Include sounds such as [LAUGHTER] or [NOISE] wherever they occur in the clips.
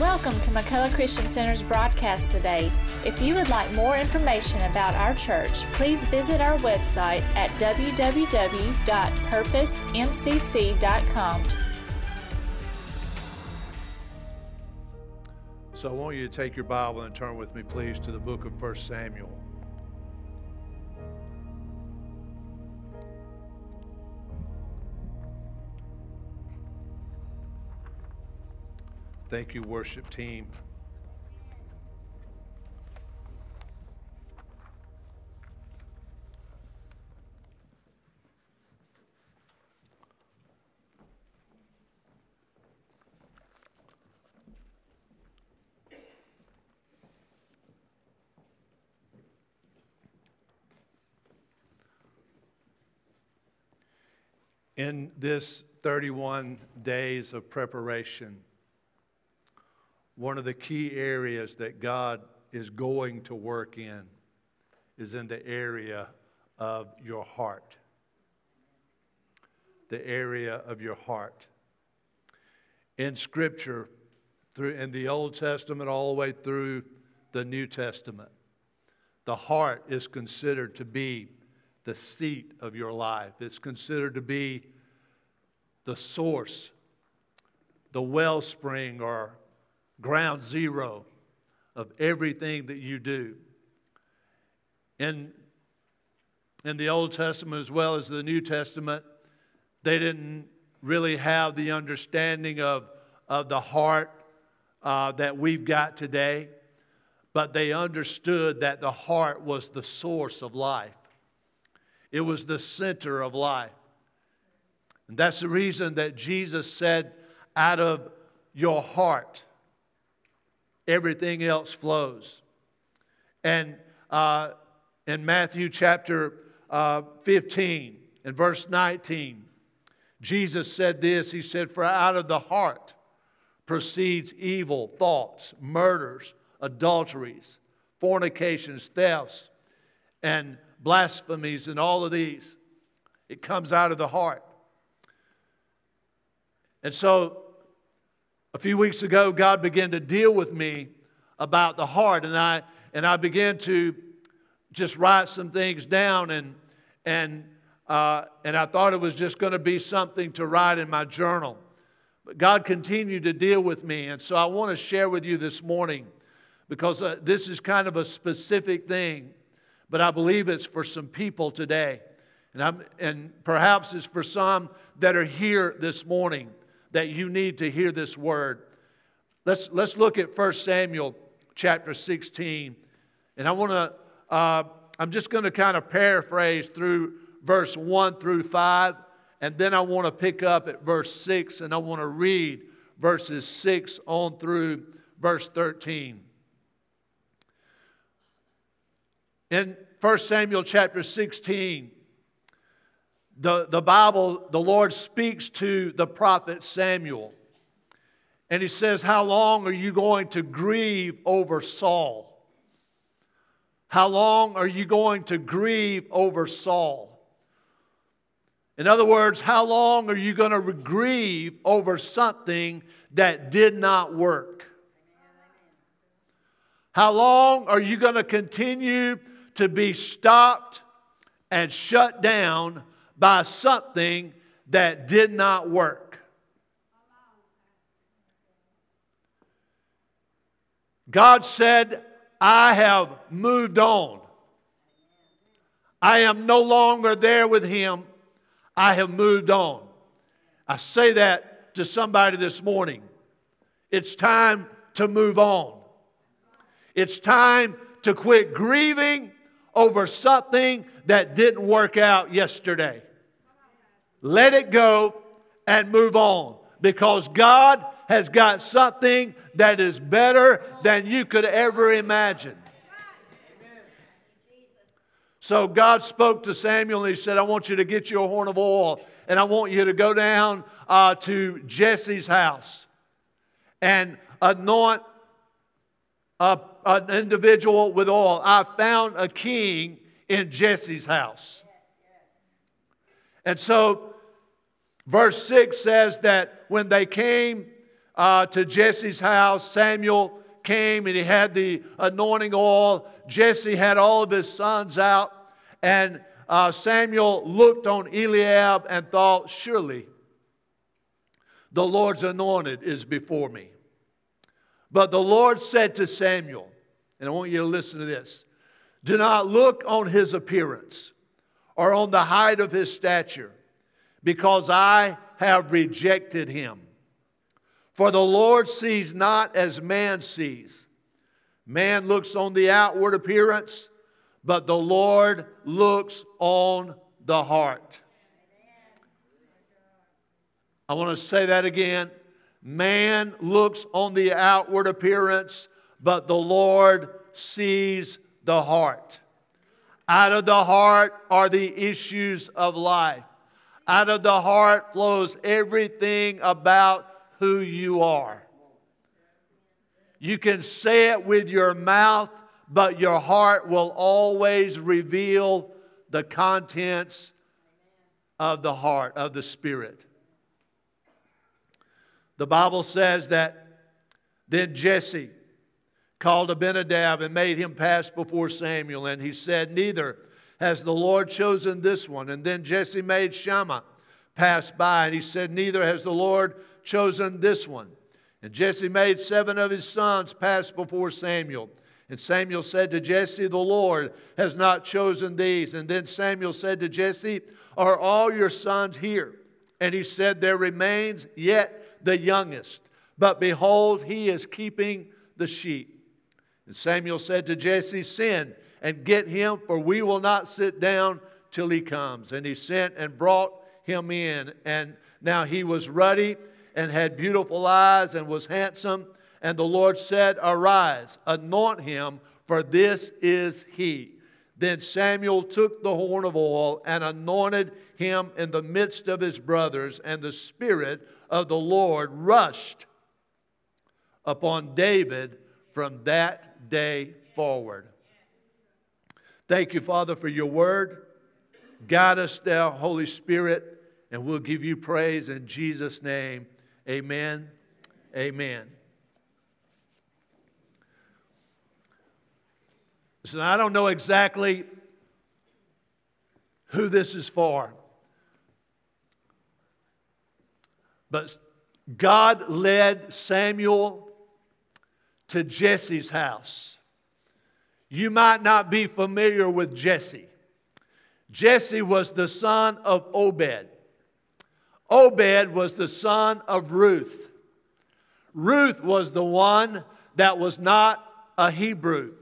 Welcome to McCullough Christian Center's broadcast today. If you would like more information about our church, please visit our website at www.purposemcc.com. So I want you to take your Bible and turn with me, please, to the book of 1 Samuel. Thank you, worship team. In this 31 days of preparation, one of the key areas that God is going to work in is in the area of your heart. The area of your heart. In Scripture, through in the Old Testament all the way through the New Testament, the heart is considered to be the seat of your life. It's considered to be the source, the wellspring, or ground zero of everything that you do. In, in the Old Testament as well as the New Testament, they didn't really have the understanding of, of the heart uh, that we've got today, but they understood that the heart was the source of life, it was the center of life. And that's the reason that Jesus said, out of your heart, everything else flows. And uh, in Matthew chapter uh, 15 and verse 19, Jesus said this He said, For out of the heart proceeds evil thoughts, murders, adulteries, fornications, thefts, and blasphemies, and all of these. It comes out of the heart. And so a few weeks ago, God began to deal with me about the heart, and I and I began to just write some things down, and and uh, and I thought it was just going to be something to write in my journal. But God continued to deal with me, and so I want to share with you this morning because uh, this is kind of a specific thing, but I believe it's for some people today, and I'm and perhaps it's for some that are here this morning that you need to hear this word. Let's, let's look at 1 Samuel chapter 16. And I want to, uh, I'm just going to kind of paraphrase through verse 1 through 5. And then I want to pick up at verse 6 and I want to read verses 6 on through verse 13. In 1 Samuel chapter 16, the, the Bible, the Lord speaks to the prophet Samuel. And he says, How long are you going to grieve over Saul? How long are you going to grieve over Saul? In other words, how long are you going to grieve over something that did not work? How long are you going to continue to be stopped and shut down by something that did not work. God said, I have moved on. I am no longer there with him. I have moved on. I say that to somebody this morning. It's time to move on. It's time to quit grieving over something that didn't work out yesterday let it go, and move on because God has got something that is better than you could ever imagine. So God spoke to Samuel and he said, I want you to get you a horn of oil and I want you to go down uh, to Jesse's house and anoint a, an individual with oil. I found a king in Jesse's house. And so, verse 6 says that when they came uh, to Jesse's house. Samuel came and he had the anointing oil. Jesse had all of his sons out. And uh, Samuel looked on Eliab and thought, Surely the Lord's anointed is before me. But the Lord said to Samuel, and I want you to listen to this do not look on his appearance or on the height of his stature, because I have rejected him. For the Lord sees not as man sees. Man looks on the outward appearance, but the Lord looks on the heart. I want to say that again. Man looks on the outward appearance, but the Lord sees the heart. Out of the heart are the issues of life. Out of the heart flows everything about who you are. You can say it with your mouth, but your heart will always reveal the contents of the heart, of the Spirit. The Bible says that then Jesse called Abinadab and made him pass before Samuel, and he said, Neither has the Lord chosen this one. And then Jesse made Shammah pass by, and he said, Neither has the Lord chosen this one. And Jesse made seven of his sons pass before Samuel. And Samuel said to Jesse, The Lord has not chosen these. And then Samuel said to Jesse, Are all your sons here? And he said, There remains yet the youngest, but behold, he is keeping the sheep. And Samuel said to Jesse, Send and get him, for we will not sit down till he comes. And he sent and brought him in. And now he was ruddy and had beautiful eyes and was handsome. And the Lord said, Arise, anoint him, for this is he. Then Samuel took the horn of oil and anointed him in the midst of his brothers, and the Spirit of the Lord rushed upon David from that day forward. Thank you, Father, for your word. Guide us now, Holy Spirit, and we'll give you praise in Jesus' name. Amen. Amen. Listen, I don't know exactly who this is for, but God led Samuel to Jesse's house. You might not be familiar with Jesse. Jesse was the son of Obed. Obed was the son of Ruth. Ruth was the one that was not a Hebrew.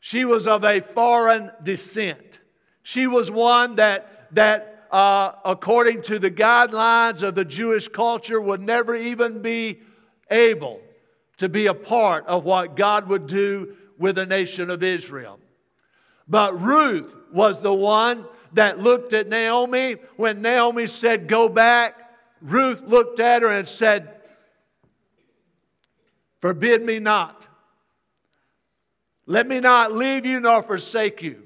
She was of a foreign descent. She was one that, that uh, according to the guidelines of the Jewish culture, would never even be able to be a part of what God would do with the nation of Israel. But Ruth was the one that looked at Naomi. When Naomi said, Go back, Ruth looked at her and said, Forbid me not. Let me not leave you nor forsake you.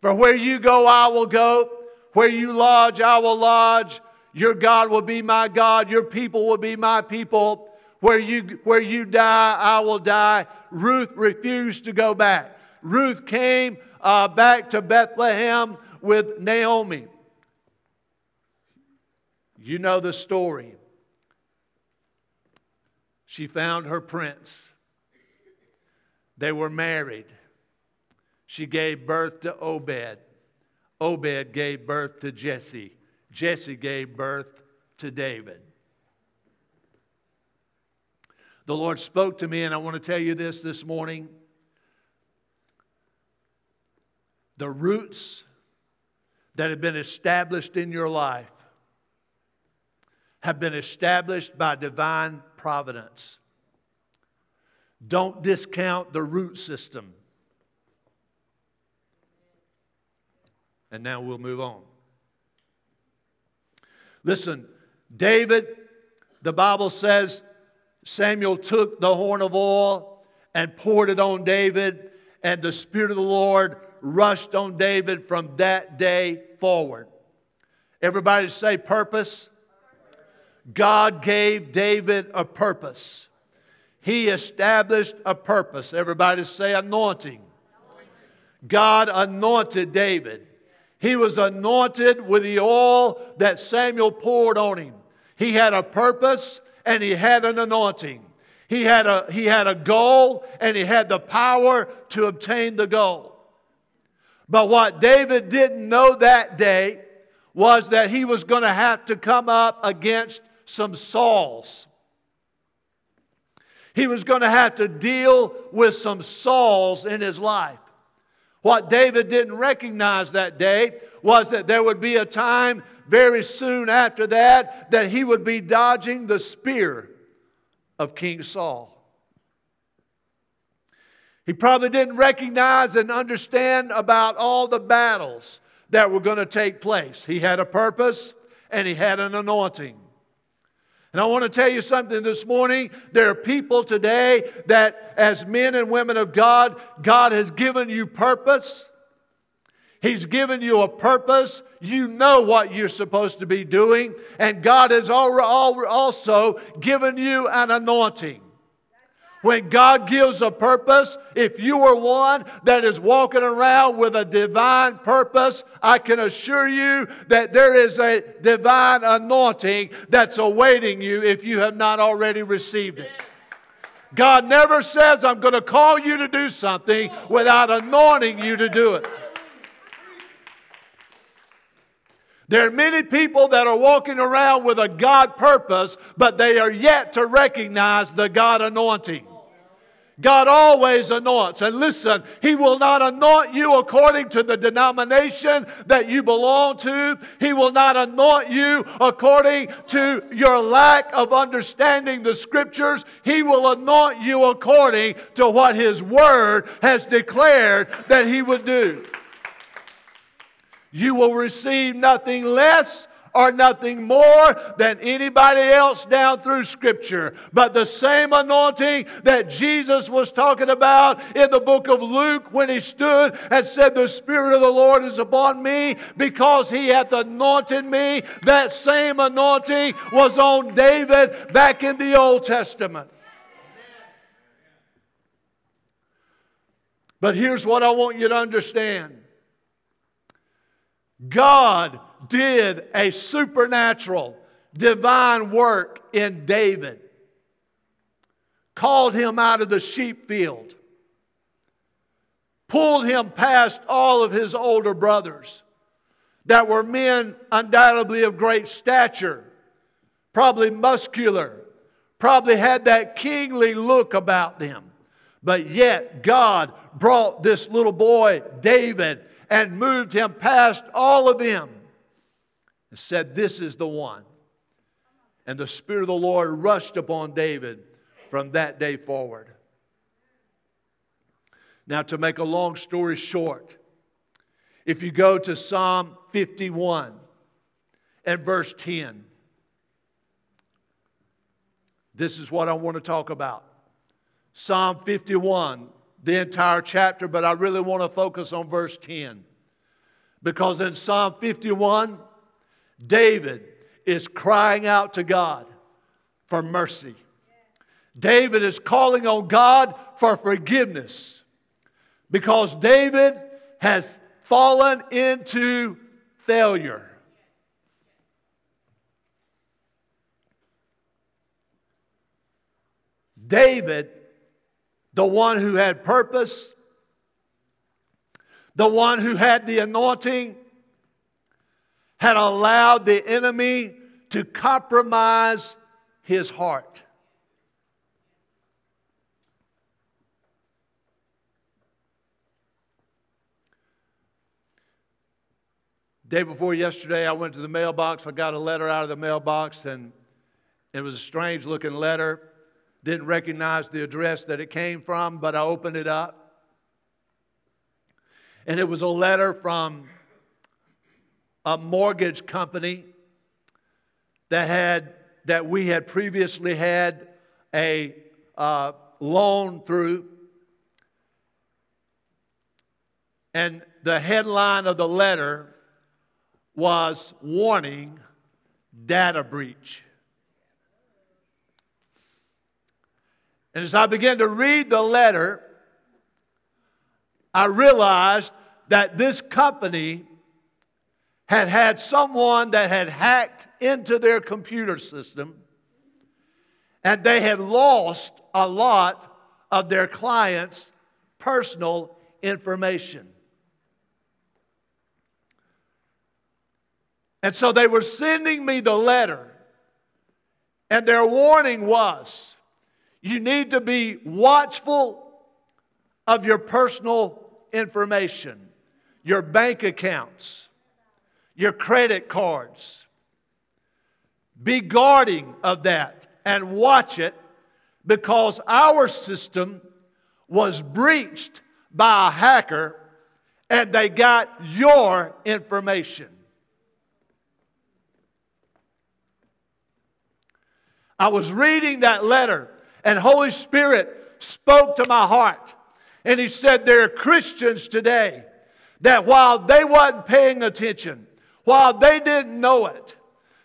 For where you go, I will go. Where you lodge, I will lodge. Your God will be my God. Your people will be my people. Where you, where you die, I will die. Ruth refused to go back. Ruth came uh, back to Bethlehem with Naomi. You know the story. She found her prince. They were married. She gave birth to Obed. Obed gave birth to Jesse. Jesse gave birth to David. The Lord spoke to me, and I want to tell you this this morning. The roots that have been established in your life have been established by divine providence. Don't discount the root system. And now we'll move on. Listen, David, the Bible says Samuel took the horn of oil and poured it on David, and the Spirit of the Lord rushed on David from that day forward. Everybody say purpose. God gave David a purpose. He established a purpose. Everybody say anointing. God anointed David. He was anointed with the oil that Samuel poured on him. He had a purpose and he had an anointing. He had a, he had a goal and he had the power to obtain the goal. But what David didn't know that day was that he was going to have to come up against some Sauls. He was going to have to deal with some Sauls in his life. What David didn't recognize that day was that there would be a time very soon after that that he would be dodging the spear of King Saul. He probably didn't recognize and understand about all the battles that were going to take place. He had a purpose and he had an anointing. And I want to tell you something this morning. There are people today that, as men and women of God, God has given you purpose. He's given you a purpose. You know what you're supposed to be doing. And God has also given you an anointing. When God gives a purpose, if you are one that is walking around with a divine purpose, I can assure you that there is a divine anointing that's awaiting you if you have not already received it. God never says, I'm going to call you to do something without anointing you to do it. There are many people that are walking around with a God purpose, but they are yet to recognize the God anointing. God always anoints. And listen, He will not anoint you according to the denomination that you belong to. He will not anoint you according to your lack of understanding the Scriptures. He will anoint you according to what His Word has declared that He would do. You will receive nothing less or nothing more than anybody else down through Scripture. But the same anointing that Jesus was talking about in the book of Luke when he stood and said, The Spirit of the Lord is upon me because he hath anointed me, that same anointing was on David back in the Old Testament. But here's what I want you to understand God did a supernatural, divine work in David, called him out of the sheep field, pulled him past all of his older brothers that were men undoubtedly of great stature, probably muscular, probably had that kingly look about them. But yet, God brought this little boy, David, and moved him past all of them and said, This is the one. And the Spirit of the Lord rushed upon David from that day forward. Now, to make a long story short, if you go to Psalm 51 and verse 10, this is what I want to talk about. Psalm 51, the entire chapter, but I really want to focus on verse 10. Because in Psalm 51, David is crying out to God for mercy. David is calling on God for forgiveness because David has fallen into failure. David, the one who had purpose, the one who had the anointing, had allowed the enemy to compromise his heart. Day before yesterday, I went to the mailbox. I got a letter out of the mailbox, and it was a strange looking letter. Didn't recognize the address that it came from, but I opened it up. And it was a letter from a mortgage company that had that we had previously had a uh, loan through and the headline of the letter was warning data breach And as I began to read the letter, I realized that this company had had someone that had hacked into their computer system and they had lost a lot of their clients' personal information. And so they were sending me the letter, and their warning was you need to be watchful of your personal information, your bank accounts, your credit cards. Be guarding of that and watch it because our system was breached by a hacker and they got your information. I was reading that letter, and Holy Spirit spoke to my heart. And He said, There are Christians today that while they wasn't paying attention, while they didn't know it,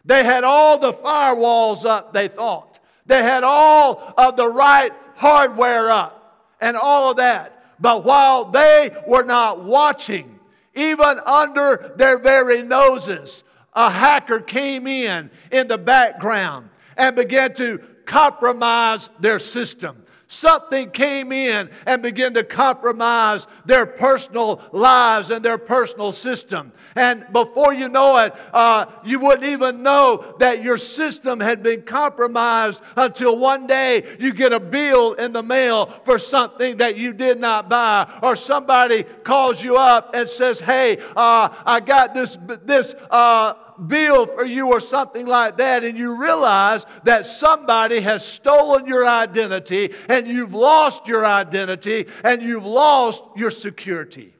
they had all the firewalls up, they thought. They had all of the right hardware up and all of that. But while they were not watching, even under their very noses, a hacker came in in the background and began to compromise their system. Something came in and began to compromise their personal lives and their personal system. And before you know it, uh, you wouldn't even know that your system had been compromised until one day you get a bill in the mail for something that you did not buy, or somebody calls you up and says, Hey, uh, I got this, this, uh, bill for you or something like that, and you realize that somebody has stolen your identity and you've lost your identity and you've lost your security.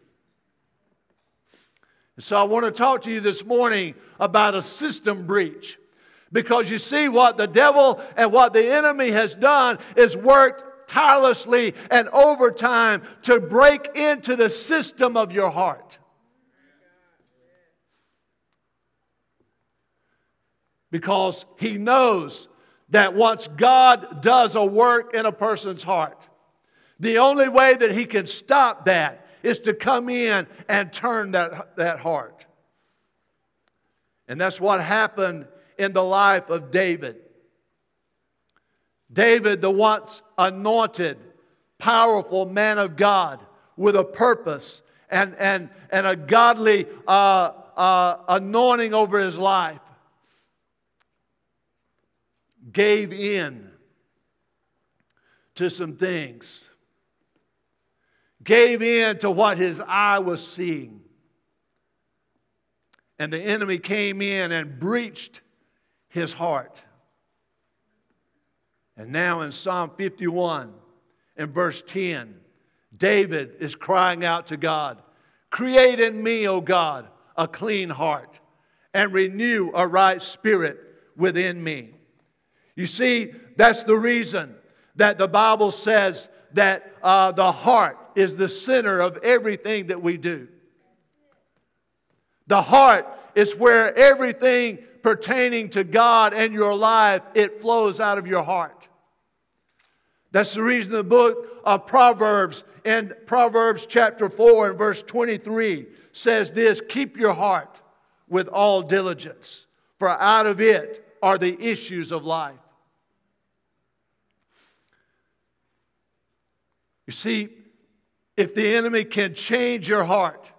So, I want to talk to you this morning about a system breach. Because you see, what the devil and what the enemy has done is worked tirelessly and overtime to break into the system of your heart. Because he knows that once God does a work in a person's heart, the only way that he can stop that is to come in and turn that, that heart. And that's what happened in the life of David. David, the once anointed, powerful man of God with a purpose and, and, and a godly uh, uh, anointing over his life, gave in to some things, gave in to what his eye was seeing. And the enemy came in and breached his heart. And now in Psalm 51 and verse 10, David is crying out to God Create in me, O God, a clean heart and renew a right spirit within me. You see, that's the reason that the Bible says that uh, the heart is the center of everything that we do. The heart is where everything pertaining to God and your life, it flows out of your heart. That's the reason the book of Proverbs in Proverbs chapter 4 and verse 23 says this Keep your heart with all diligence, for out of it are the issues of life. You see, if the enemy can change your heart,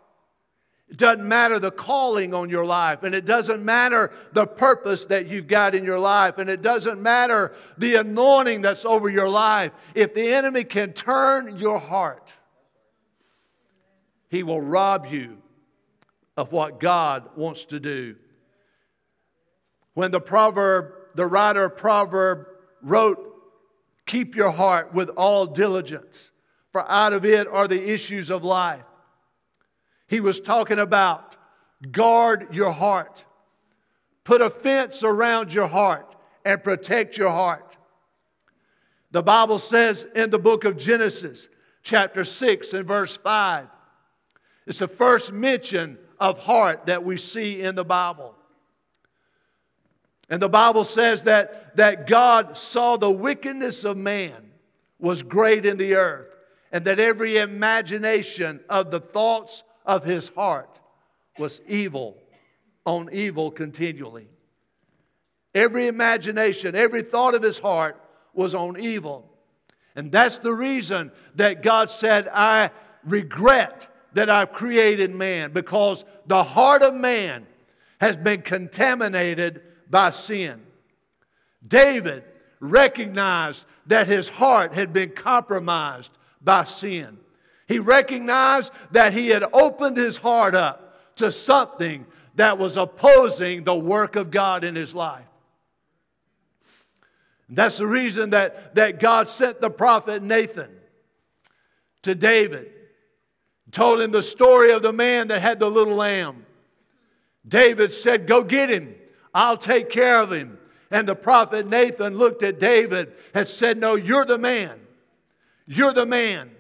it doesn't matter the calling on your life, and it doesn't matter the purpose that you've got in your life, and it doesn't matter the anointing that's over your life. If the enemy can turn your heart, he will rob you of what God wants to do. When the proverb, the writer of proverb wrote, Keep your heart with all diligence for out of it are the issues of life. He was talking about guard your heart, put a fence around your heart, and protect your heart. The Bible says in the book of Genesis, chapter 6 and verse 5, it's the first mention of heart that we see in the Bible. And the Bible says that, that God saw the wickedness of man was great in the earth, and that every imagination of the thoughts of his heart was evil on evil continually. Every imagination, every thought of his heart was on evil. And that's the reason that God said, I regret that I've created man, because the heart of man has been contaminated by sin. David recognized that his heart had been compromised by sin. He recognized that he had opened his heart up to something that was opposing the work of God in his life. That's the reason that, that God sent the prophet Nathan to David, told him the story of the man that had the little lamb. David said, Go get him, I'll take care of him. And the prophet Nathan looked at David and said, No, you're the man. You're the man.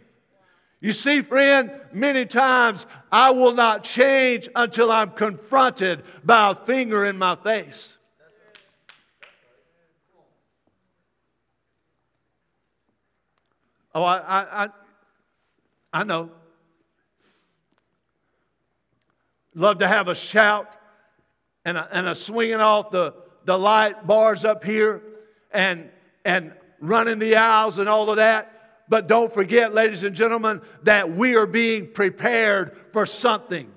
You see, friend, many times I will not change until I'm confronted by a finger in my face. Oh, I, I, I know. Love to have a shout and a, and a swinging off the, the light bars up here and, and running the aisles and all of that. But don't forget, ladies and gentlemen, that we are being prepared for something.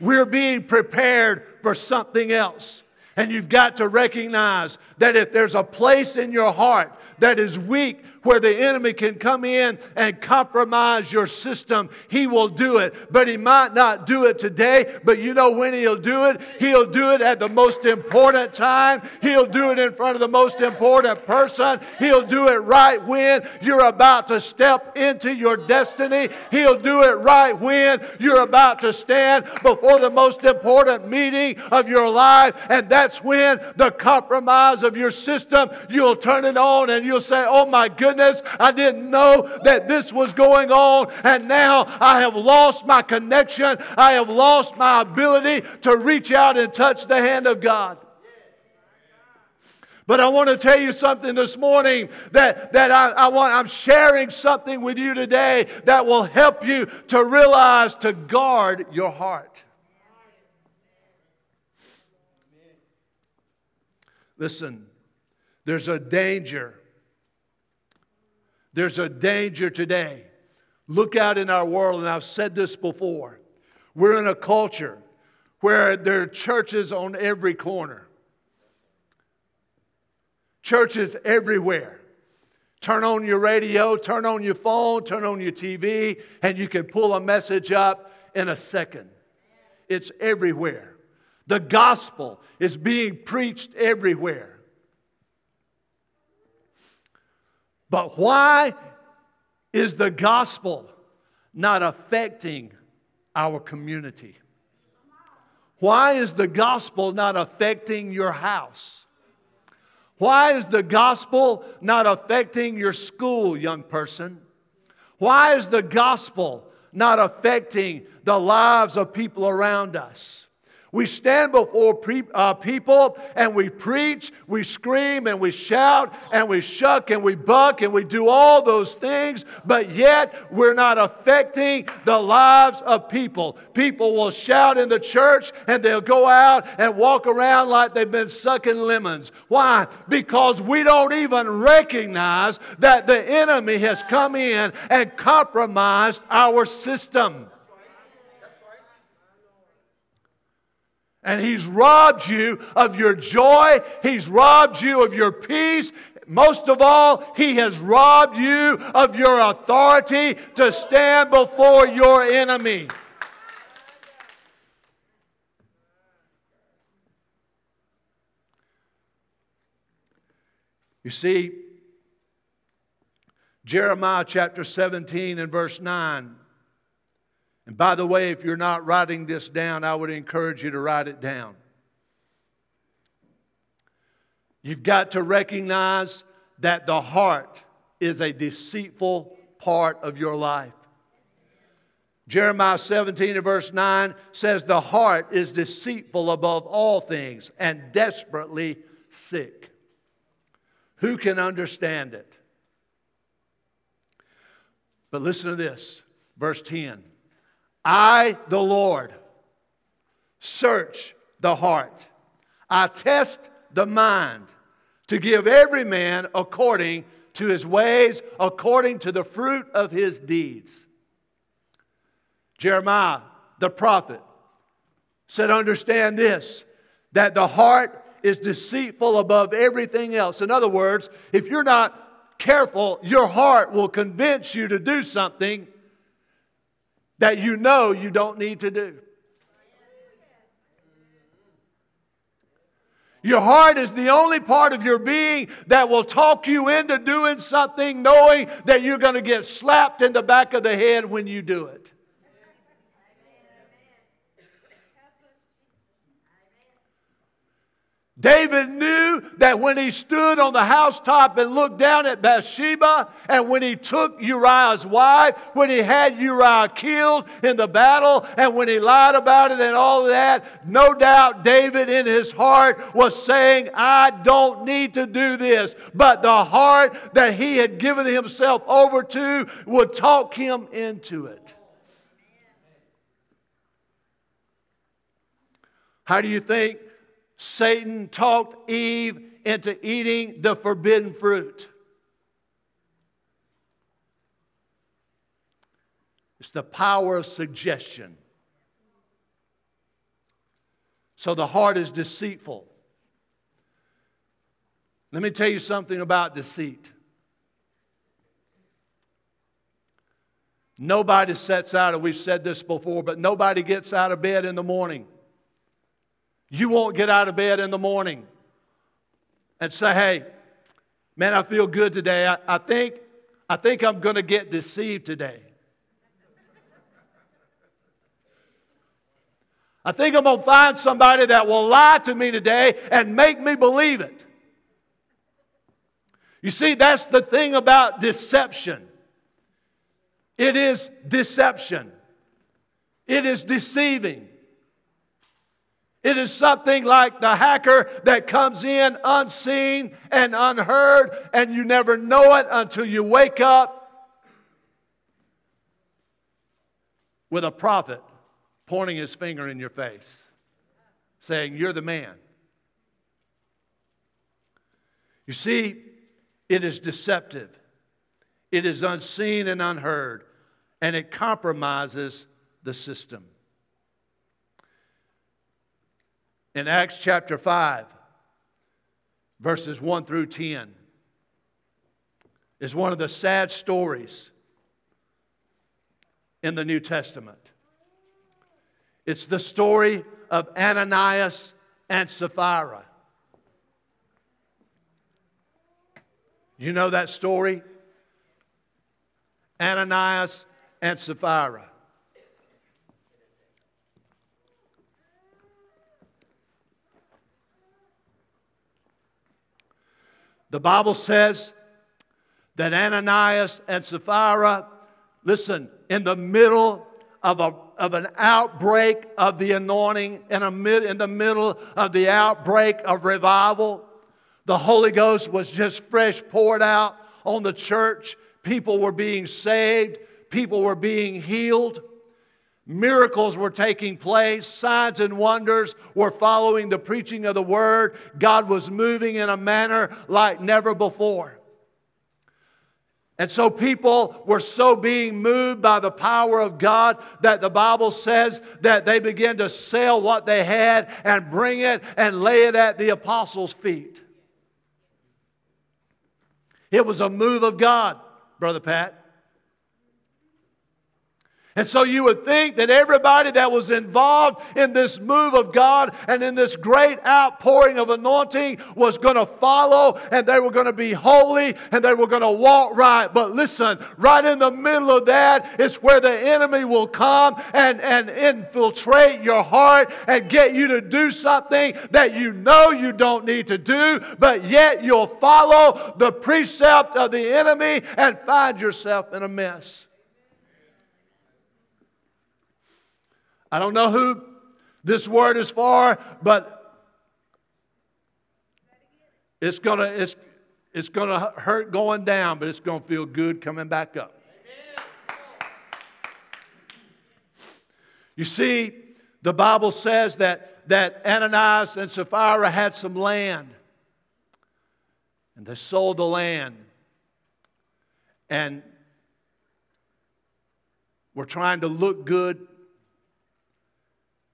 We're being prepared for something else. And you've got to recognize that if there's a place in your heart that is weak, where the enemy can come in and compromise your system, he will do it. But he might not do it today, but you know when he'll do it? He'll do it at the most important time. He'll do it in front of the most important person. He'll do it right when you're about to step into your destiny. He'll do it right when you're about to stand before the most important meeting of your life. And that's when the compromise of your system, you'll turn it on and you'll say, Oh my goodness, I didn't know that this was going on. And now I have lost my connection. I have lost my ability to reach out and touch the hand of God. But I want to tell you something this morning that, that I, I, want, I'm sharing something with you today that will help you to realize to guard your heart. Listen, there's a danger there's a danger today. Look out in our world, and I've said this before. We're in a culture where there are churches on every corner, churches everywhere. Turn on your radio, turn on your phone, turn on your TV, and you can pull a message up in a second. It's everywhere. The gospel is being preached everywhere. But why is the gospel not affecting our community? Why is the gospel not affecting your house? Why is the gospel not affecting your school, young person? Why is the gospel not affecting the lives of people around us? We stand before pre- uh, people and we preach, we scream and we shout and we shuck and we buck and we do all those things, but yet we're not affecting the lives of people. People will shout in the church and they'll go out and walk around like they've been sucking lemons. Why? Because we don't even recognize that the enemy has come in and compromised our system. And he's robbed you of your joy. He's robbed you of your peace. Most of all, he has robbed you of your authority to stand before your enemy. You see, Jeremiah chapter 17 and verse 9 and by the way, if you're not writing this down, I would encourage you to write it down. You've got to recognize that the heart is a deceitful part of your life. Jeremiah 17 and verse 9 says, The heart is deceitful above all things and desperately sick. Who can understand it? But listen to this, verse 10. I, the Lord, search the heart. I test the mind to give every man according to his ways, according to the fruit of his deeds. Jeremiah, the prophet, said, Understand this, that the heart is deceitful above everything else. In other words, if you're not careful, your heart will convince you to do something that you know you don't need to do. Your heart is the only part of your being that will talk you into doing something knowing that you're going to get slapped in the back of the head when you do it. David knew that when he stood on the housetop and looked down at Bathsheba, and when he took Uriah's wife, when he had Uriah killed in the battle, and when he lied about it and all that, no doubt David in his heart was saying, I don't need to do this. But the heart that he had given himself over to would talk him into it. How do you think Satan talked Eve into eating the forbidden fruit. It's the power of suggestion. So the heart is deceitful. Let me tell you something about deceit. Nobody sets out, and we've said this before, but nobody gets out of bed in the morning you won't get out of bed in the morning and say, hey, man, I feel good today. I, I think, I think I'm going to get deceived today. I think I'm going to find somebody that will lie to me today and make me believe it. You see, that's the thing about deception. It is deception, it is deceiving. It is something like the hacker that comes in unseen and unheard, and you never know it until you wake up with a prophet pointing his finger in your face, saying, You're the man. You see, it is deceptive, it is unseen and unheard, and it compromises the system. In Acts chapter 5, verses 1 through 10, is one of the sad stories in the New Testament. It's the story of Ananias and Sapphira. You know that story? Ananias and Sapphira. The Bible says that Ananias and Sapphira, listen, in the middle of, a, of an outbreak of the anointing, in, a, mid, in the middle of the outbreak of revival, the Holy Ghost was just fresh poured out on the church. People were being saved, people were being healed. Miracles were taking place, signs and wonders were following the preaching of the word. God was moving in a manner like never before. And so people were so being moved by the power of God that the Bible says that they began to sell what they had and bring it and lay it at the apostles' feet. It was a move of God, Brother Pat. And so you would think that everybody that was involved in this move of God and in this great outpouring of anointing was going to follow and they were going to be holy and they were going to walk right. But listen, right in the middle of that is where the enemy will come and, and infiltrate your heart and get you to do something that you know you don't need to do, but yet you'll follow the precept of the enemy and find yourself in a mess. I don't know who this word is for, but it's going to it's, it's going to hurt going down, but it's going to feel good coming back up. Amen. You see, the Bible says that that Ananias and Sapphira had some land. And they sold the land. And were trying to look good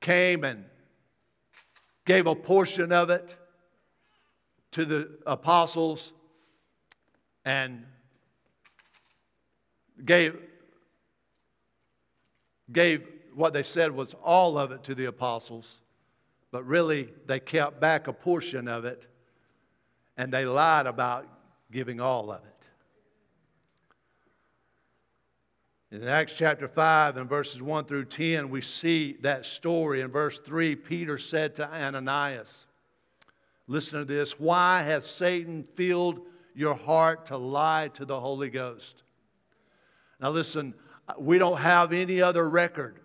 came and gave a portion of it to the apostles and gave, gave what they said was all of it to the apostles, but really they kept back a portion of it and they lied about giving all of it. In Acts chapter 5 and verses 1 through 10, we see that story. In verse 3, Peter said to Ananias, Listen to this. Why hath Satan filled your heart to lie to the Holy Ghost? Now, listen, we don't have any other record,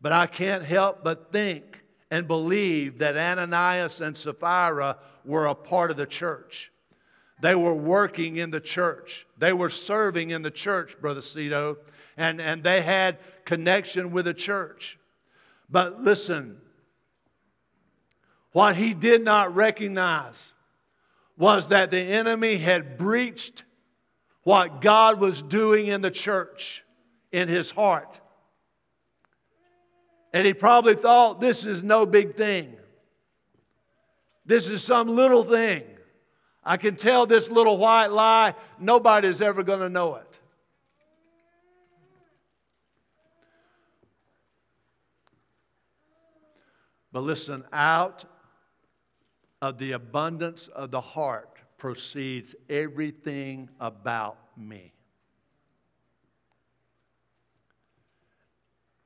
but I can't help but think and believe that Ananias and Sapphira were a part of the church. They were working in the church. They were serving in the church, Brother Cito, and, and they had connection with the church. But listen, what he did not recognize was that the enemy had breached what God was doing in the church in his heart. And he probably thought, this is no big thing. This is some little thing. I can tell this little white lie, nobody's ever going to know it. But listen, out of the abundance of the heart proceeds everything about me.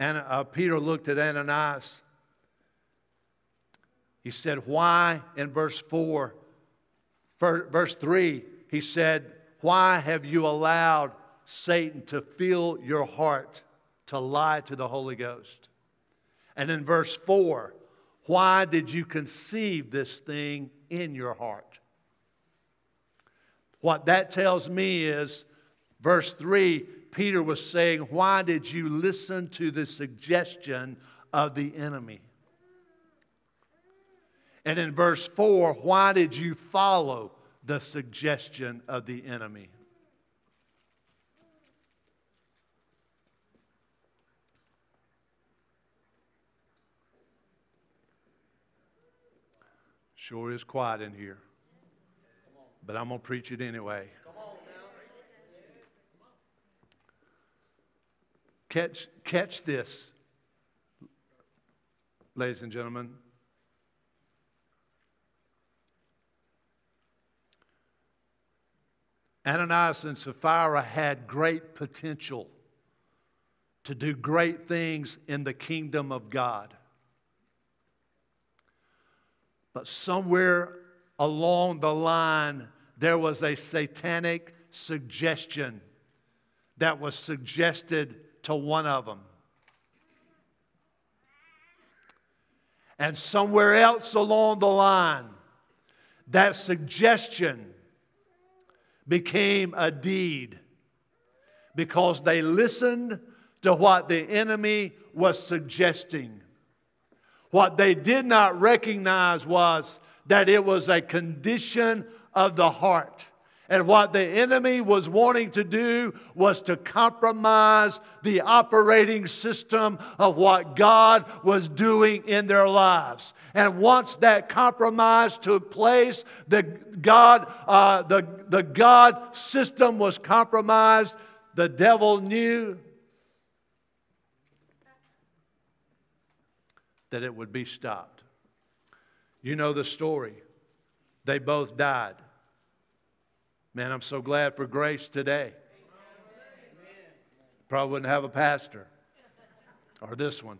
And uh, Peter looked at Ananias. He said, Why? In verse 4, verse 3, he said, Why have you allowed Satan to fill your heart to lie to the Holy Ghost? And in verse 4, why did you conceive this thing in your heart? What that tells me is, verse 3, Peter was saying, Why did you listen to the suggestion of the enemy? And in verse 4, why did you follow the suggestion of the enemy? Sure is quiet in here. But I'm going to preach it anyway. Catch, catch this, ladies and gentlemen. Ananias and Sapphira had great potential to do great things in the kingdom of God. But somewhere along the line, there was a satanic suggestion that was suggested to one of them. And somewhere else along the line, that suggestion became a deed because they listened to what the enemy was suggesting. What they did not recognize was that it was a condition of the heart. And what the enemy was wanting to do was to compromise the operating system of what God was doing in their lives. And once that compromise took place, the God, uh, the, the God system was compromised, the devil knew that it would be stopped. You know the story. They both died. Man, I'm so glad for grace today. Probably wouldn't have a pastor or this one.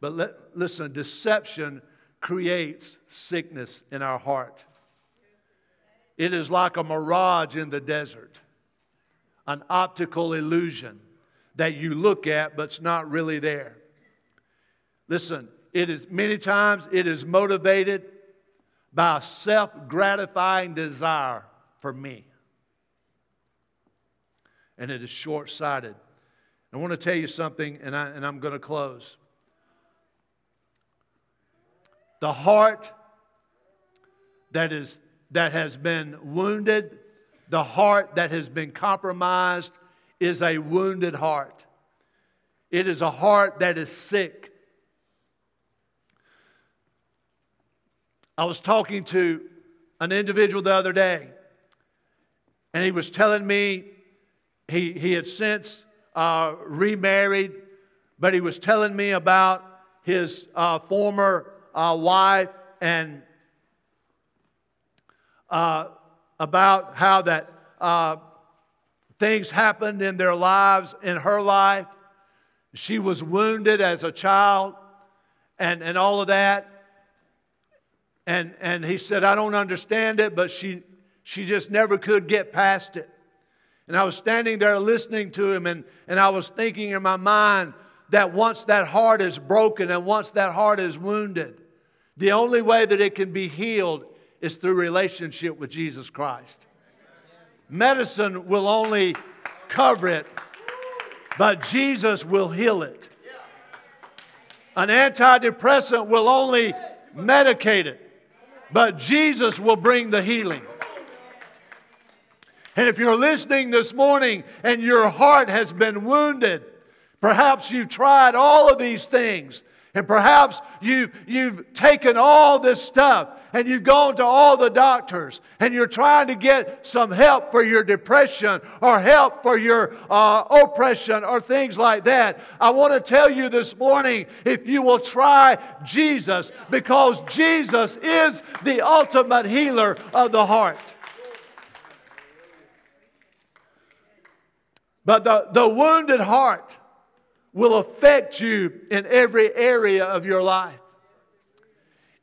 But let, listen, deception creates sickness in our heart. It is like a mirage in the desert, an optical illusion that you look at but it's not really there. Listen, it is many times it is motivated by a self-gratifying desire for me. And it is short-sighted. I want to tell you something, and, I, and I'm going to close. The heart that, is, that has been wounded, the heart that has been compromised, is a wounded heart. It is a heart that is sick. I was talking to an individual the other day, and he was telling me he, he had since uh, remarried, but he was telling me about his uh, former uh, wife and uh, about how that uh, things happened in their lives, in her life. She was wounded as a child and, and all of that. And, and he said, I don't understand it, but she, she just never could get past it. And I was standing there listening to him, and, and I was thinking in my mind that once that heart is broken and once that heart is wounded, the only way that it can be healed is through relationship with Jesus Christ. Medicine will only cover it, but Jesus will heal it. An antidepressant will only medicate it, but Jesus will bring the healing. And if you're listening this morning and your heart has been wounded, perhaps you've tried all of these things, and perhaps you, you've taken all this stuff and you've gone to all the doctors and you're trying to get some help for your depression or help for your uh, oppression or things like that. I want to tell you this morning if you will try Jesus, because Jesus is the ultimate healer of the heart. But the, the wounded heart will affect you in every area of your life.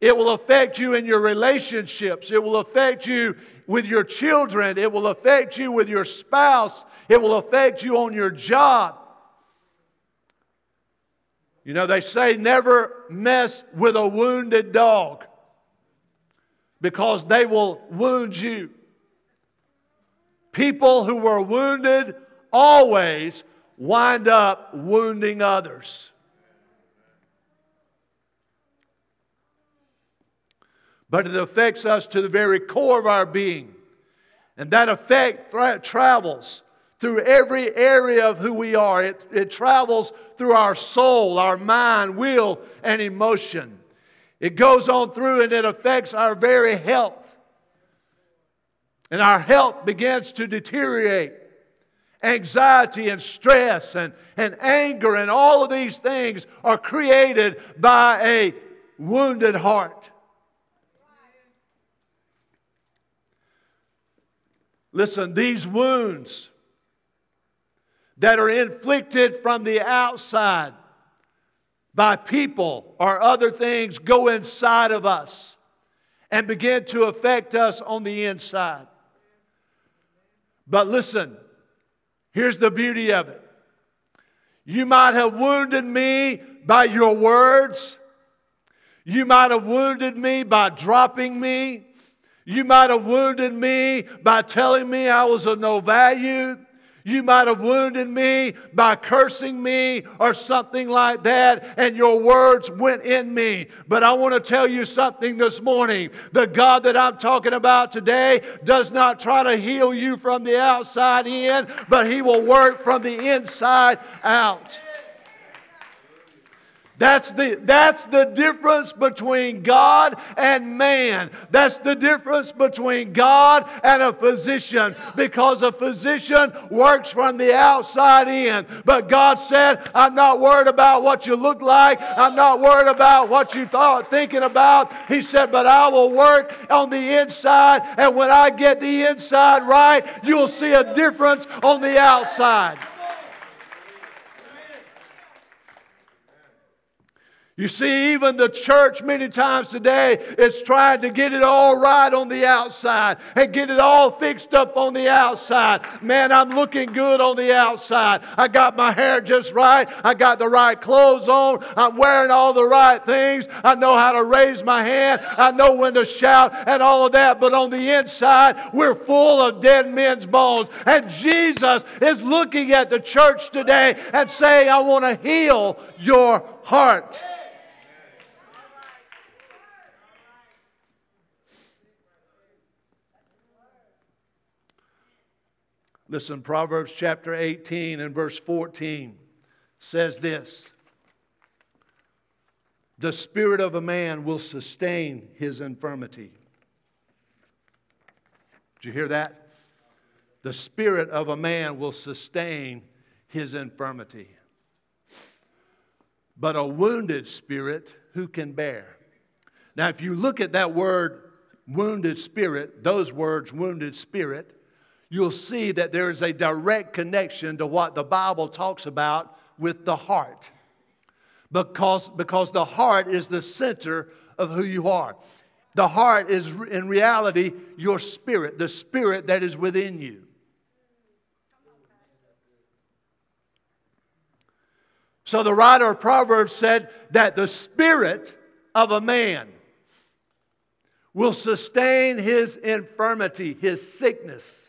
It will affect you in your relationships. It will affect you with your children. It will affect you with your spouse. It will affect you on your job. You know, they say never mess with a wounded dog because they will wound you. People who were wounded always wind up wounding others. But it affects us to the very core of our being. And that effect tra- travels through every area of who we are. It, it travels through our soul, our mind, will, and emotion. It goes on through and it affects our very health. And our health begins to deteriorate anxiety and stress and, and anger and all of these things are created by a wounded heart. Listen, these wounds that are inflicted from the outside by people or other things go inside of us and begin to affect us on the inside. But listen, Here's the beauty of it you might have wounded me by your words, you might have wounded me by dropping me. You might have wounded me by telling me I was of no value. You might have wounded me by cursing me or something like that, and your words went in me. But I want to tell you something this morning. The God that I'm talking about today does not try to heal you from the outside in, but He will work from the inside out. That's the, that's the difference between God and man. That's the difference between God and a physician because a physician works from the outside in. But God said, I'm not worried about what you look like. I'm not worried about what you thought thinking about. He said, but I will work on the inside. And when I get the inside right, you'll see a difference on the outside. You see, even the church many times today is trying to get it all right on the outside and get it all fixed up on the outside. Man, I'm looking good on the outside. I got my hair just right. I got the right clothes on. I'm wearing all the right things. I know how to raise my hand. I know when to shout and all of that. But on the inside, we're full of dead men's bones. And Jesus is looking at the church today and saying, I want to heal your heart. Listen, Proverbs chapter 18 and verse 14 says this The spirit of a man will sustain his infirmity. Did you hear that? The spirit of a man will sustain his infirmity. But a wounded spirit, who can bear? Now, if you look at that word, wounded spirit, those words, wounded spirit, you'll see that there is a direct connection to what the Bible talks about with the heart. Because, because the heart is the center of who you are. The heart is, in reality, your spirit, the spirit that is within you. So the writer of Proverbs said that the spirit of a man will sustain his infirmity, his sickness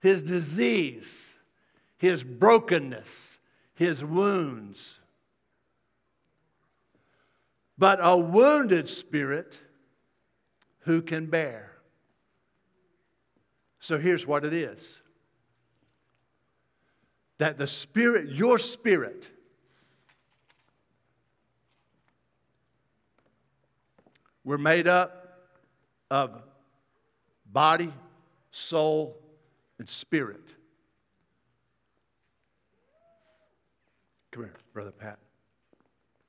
his disease, his brokenness, his wounds. But a wounded spirit, who can bear? So here's what it is that the spirit, your spirit, we're made up of body, soul, and spirit. Come here, Brother Pat.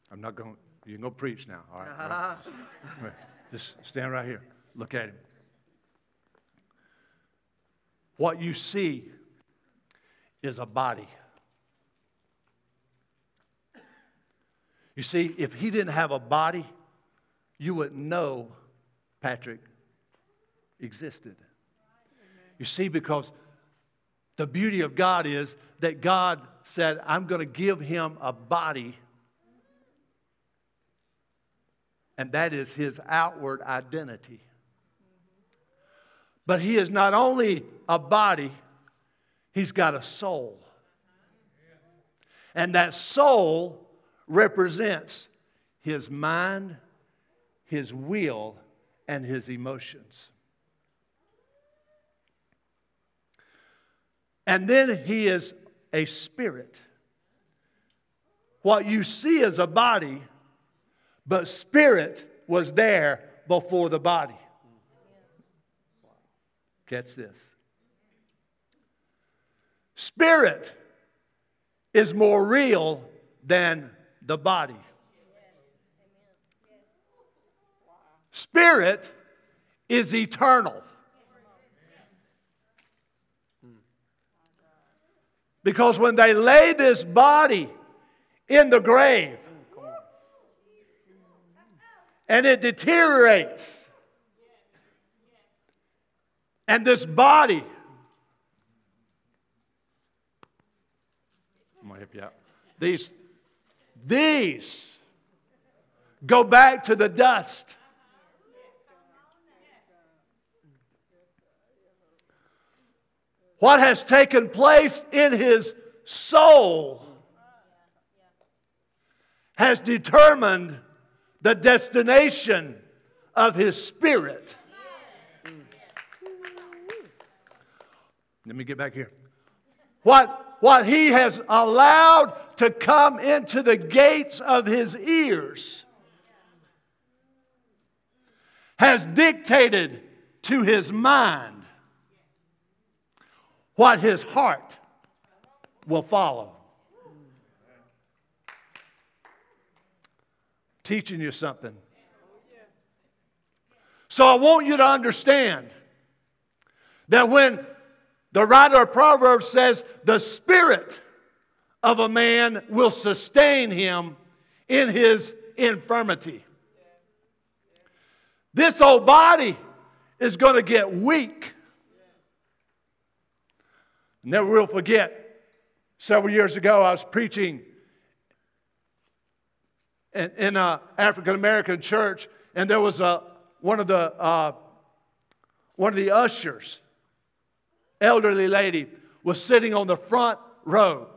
I'm not going, you can go preach now, all right? Uh-huh. Just stand right here. Look at him. What you see is a body. You see, if he didn't have a body, you wouldn't know Patrick existed. You see, because the beauty of God is that God said, I'm going to give him a body, and that is his outward identity. But he is not only a body, he's got a soul. And that soul represents his mind, his will, and his emotions. And then he is a spirit. What you see is a body, but spirit was there before the body. Catch this. Spirit is more real than the body. Spirit is eternal. Because when they lay this body in the grave and it deteriorates, and this body, I'm to help you out. These, these go back to the dust. What has taken place in his soul has determined the destination of his spirit. Let me get back here. What, what he has allowed to come into the gates of his ears has dictated to his mind what his heart will follow. Teaching you something. So I want you to understand that when the writer of Proverbs says, the spirit of a man will sustain him in his infirmity. This old body is going to get weak. Never will forget, several years ago, I was preaching in, in an African American church, and there was a, one of the uh, one of the ushers, elderly lady, was sitting on the front row.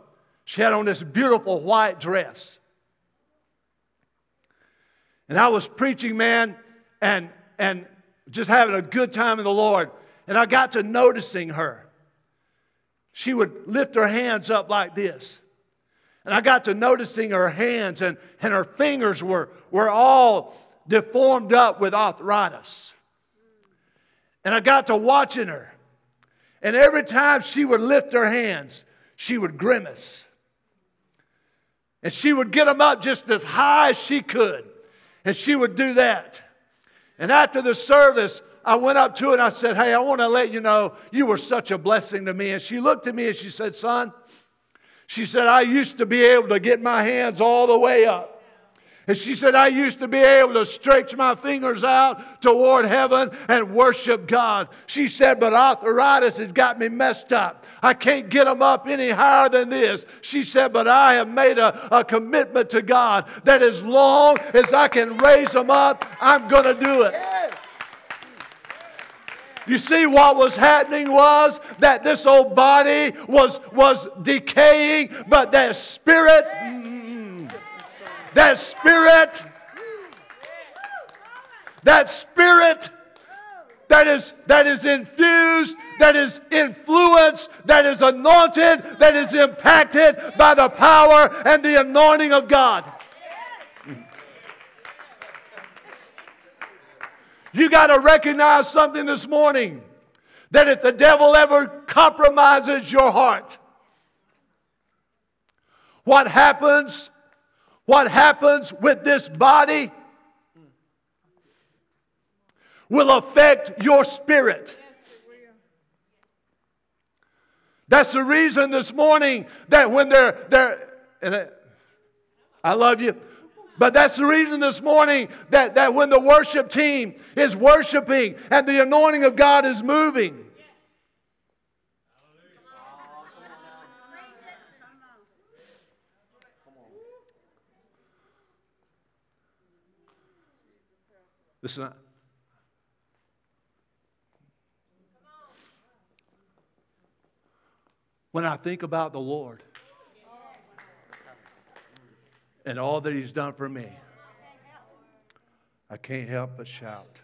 She had on this beautiful white dress. And I was preaching, man, and, and just having a good time in the Lord. And I got to noticing her. She would lift her hands up like this. And I got to noticing her hands, and, and her fingers were, were all deformed up with arthritis. And I got to watching her. And every time she would lift her hands, she would grimace. And she would get them up just as high as she could. And she would do that. And after the service, I went up to her and I said, Hey, I want to let you know you were such a blessing to me. And she looked at me and she said, Son, she said, I used to be able to get my hands all the way up. And she said, I used to be able to stretch my fingers out toward heaven and worship God. She said, but arthritis has got me messed up. I can't get them up any higher than this. She said, but I have made a, a commitment to God that as long as I can raise them up, I'm going to do it. You see, what was happening was that this old body was, was decaying, but that spirit that spirit, that spirit that is, that is infused, that is influenced, that is anointed, that is impacted by the power and the anointing of God. You got to recognize something this morning that if the devil ever compromises your heart, what happens what happens with this body will affect your spirit. That's the reason this morning that when they're, and I love you, but that's the reason this morning that, that when the worship team is worshiping and the anointing of God is moving, Listen, when I think about the Lord and all that He's done for me, I can't help but shout.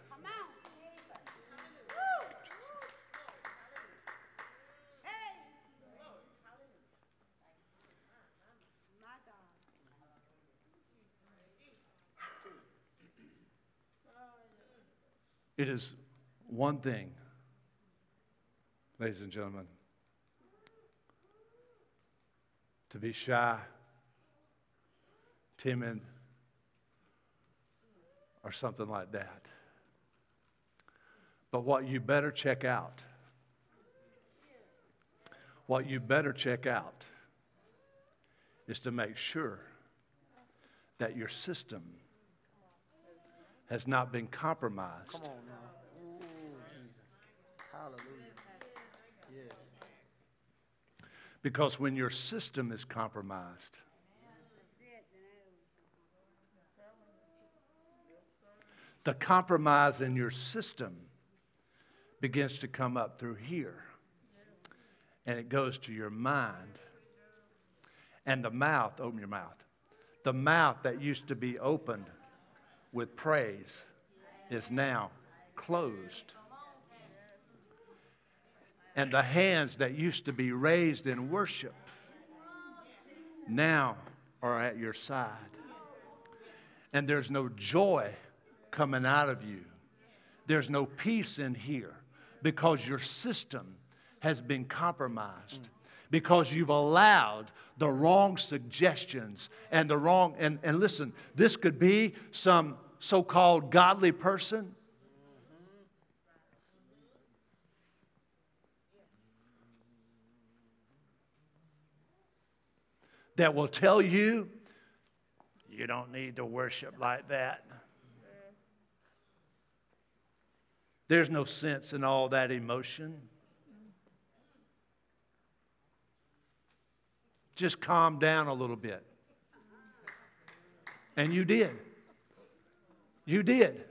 It is one thing, ladies and gentlemen, to be shy, timid, or something like that. But what you better check out, what you better check out is to make sure that your system has not been compromised. Come on now. Ooh, Hallelujah. Yes. Because when your system is compromised, the compromise in your system begins to come up through here. And it goes to your mind. And the mouth, open your mouth. The mouth that used to be opened with praise is now closed. And the hands that used to be raised in worship now are at your side. And there's no joy coming out of you. There's no peace in here because your system has been compromised because you've allowed the wrong suggestions and the wrong, and, and listen, this could be some so called godly person. That will tell you You don't need to worship like that. There's no sense in all that emotion. Just calm down a little bit. And you did. You did.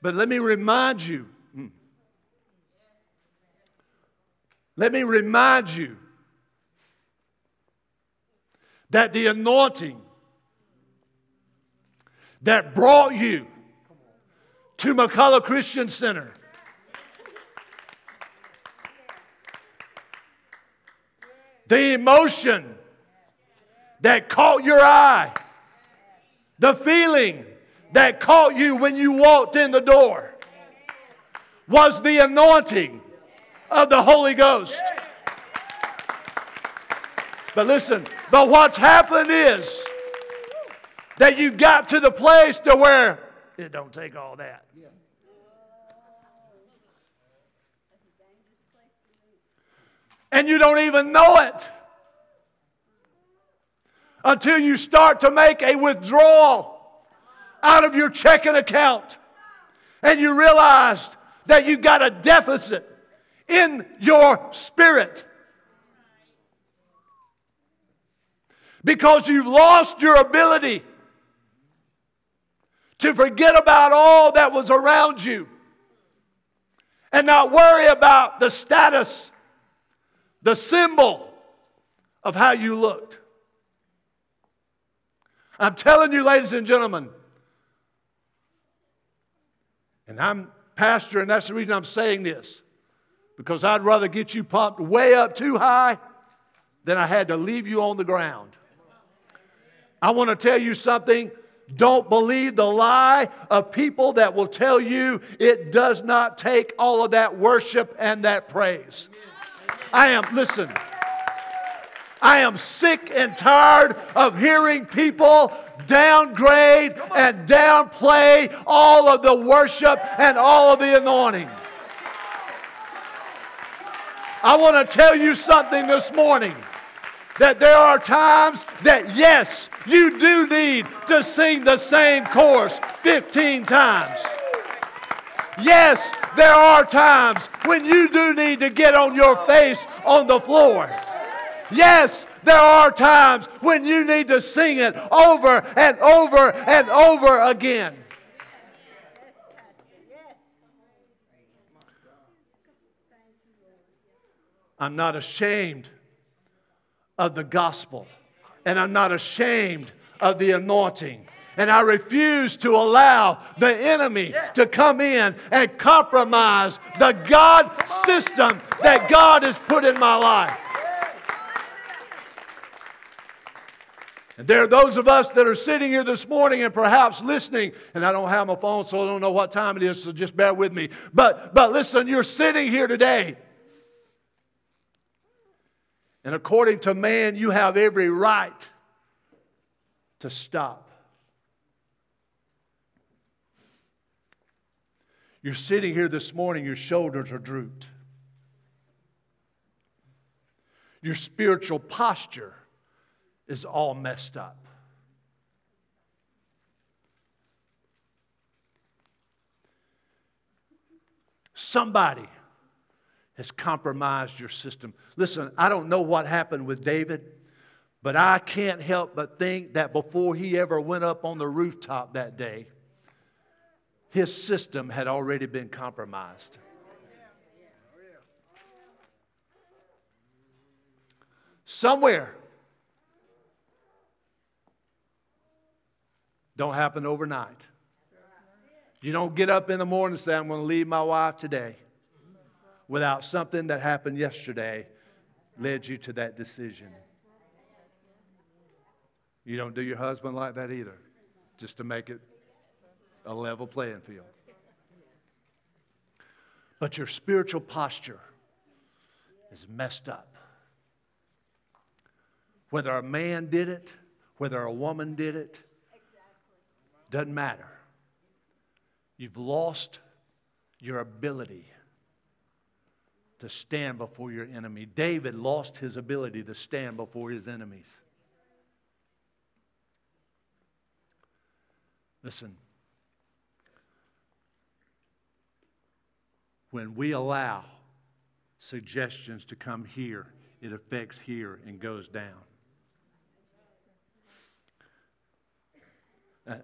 But let me remind you. Hmm. Let me remind you that the anointing that brought you to McCullough Christian Center the emotion that caught your eye, the feeling that caught you when you walked in the door was the anointing of the Holy Ghost. But listen, but what's happened is that you got to the place to where it don't take all that. And you don't even know it until you start to make a withdrawal out of your checking account and you realized that you've got a deficit in your spirit. because you've lost your ability to forget about all that was around you and not worry about the status, the symbol of how you looked. I'm telling you, ladies and gentlemen, and I'm pastor, and that's the reason I'm saying this, because I'd rather get you pumped way up too high than I had to leave you on the ground. I want to tell you something. Don't believe the lie of people that will tell you it does not take all of that worship and that praise. I am, listen, I am sick and tired of hearing people downgrade and downplay all of the worship and all of the anointing. I want to tell you something this morning that there are times that, yes, you do need to sing the same chorus 15 times. Yes, there are times when you do need to get on your face on the floor. Yes, there are times when you need to sing it over and over and over again. I'm not ashamed of the gospel. And I'm not ashamed of the anointing. And I refuse to allow the enemy to come in and compromise the God system that God has put in my life. And there are those of us that are sitting here this morning and perhaps listening, and I don't have my phone, so I don't know what time it is, so just bear with me. But, but listen, you're sitting here today and according to man, you have every right to stop. You're sitting here this morning, your shoulders are drooped. Your spiritual posture is all messed up. Somebody has compromised your system. Listen, I don't know what happened with David, but I can't help but think that before he ever went up on the rooftop that day, his system had already been compromised. Somewhere. Don't happen overnight. You don't get up in the morning and say, I'm going to leave my wife today without something that happened yesterday led you to that decision. You don't do your husband like that either, just to make it a level playing field. But your spiritual posture is messed up. Whether a man did it, whether a woman did it, doesn't matter. You've lost your ability to stand before your enemy. David lost his ability to stand before his enemies. Listen. When we allow suggestions to come here, it affects here and goes down. Uh,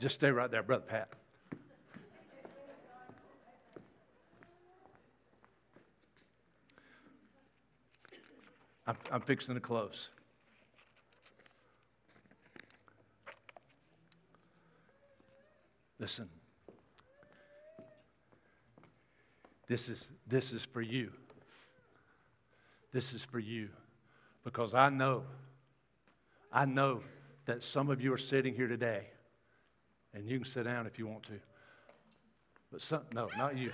just stay right there, Brother Pat. I'm, I'm fixing to close. Listen. This is, this is for you. This is for you. Because I know, I know that some of you are sitting here today, and you can sit down if you want to. But some, no, not you.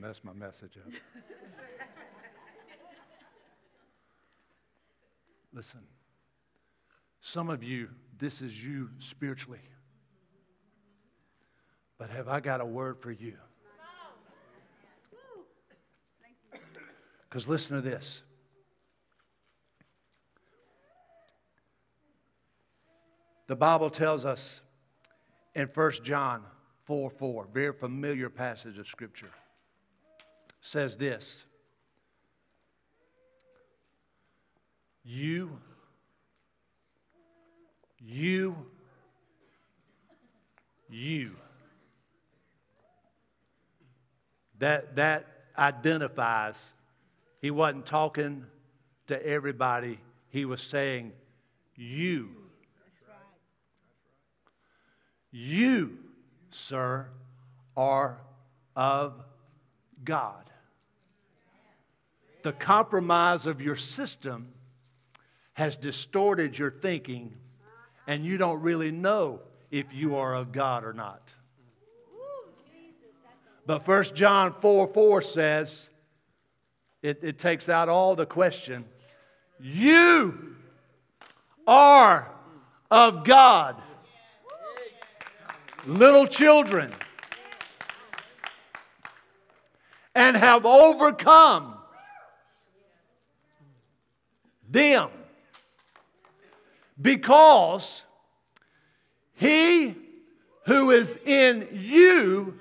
Mess my message up. [LAUGHS] Listen, some of you, this is you spiritually. But have I got a word for you? Because listen to this. The Bible tells us in 1 John 4 4, very familiar passage of Scripture, says this You, you, you. That, that identifies, he wasn't talking to everybody, he was saying, You. You, sir, are of God. The compromise of your system has distorted your thinking, and you don't really know if you are of God or not. But 1 John 4 4 says, it, it takes out all the question. You are of God. Little children. And have overcome them. Because he who is in you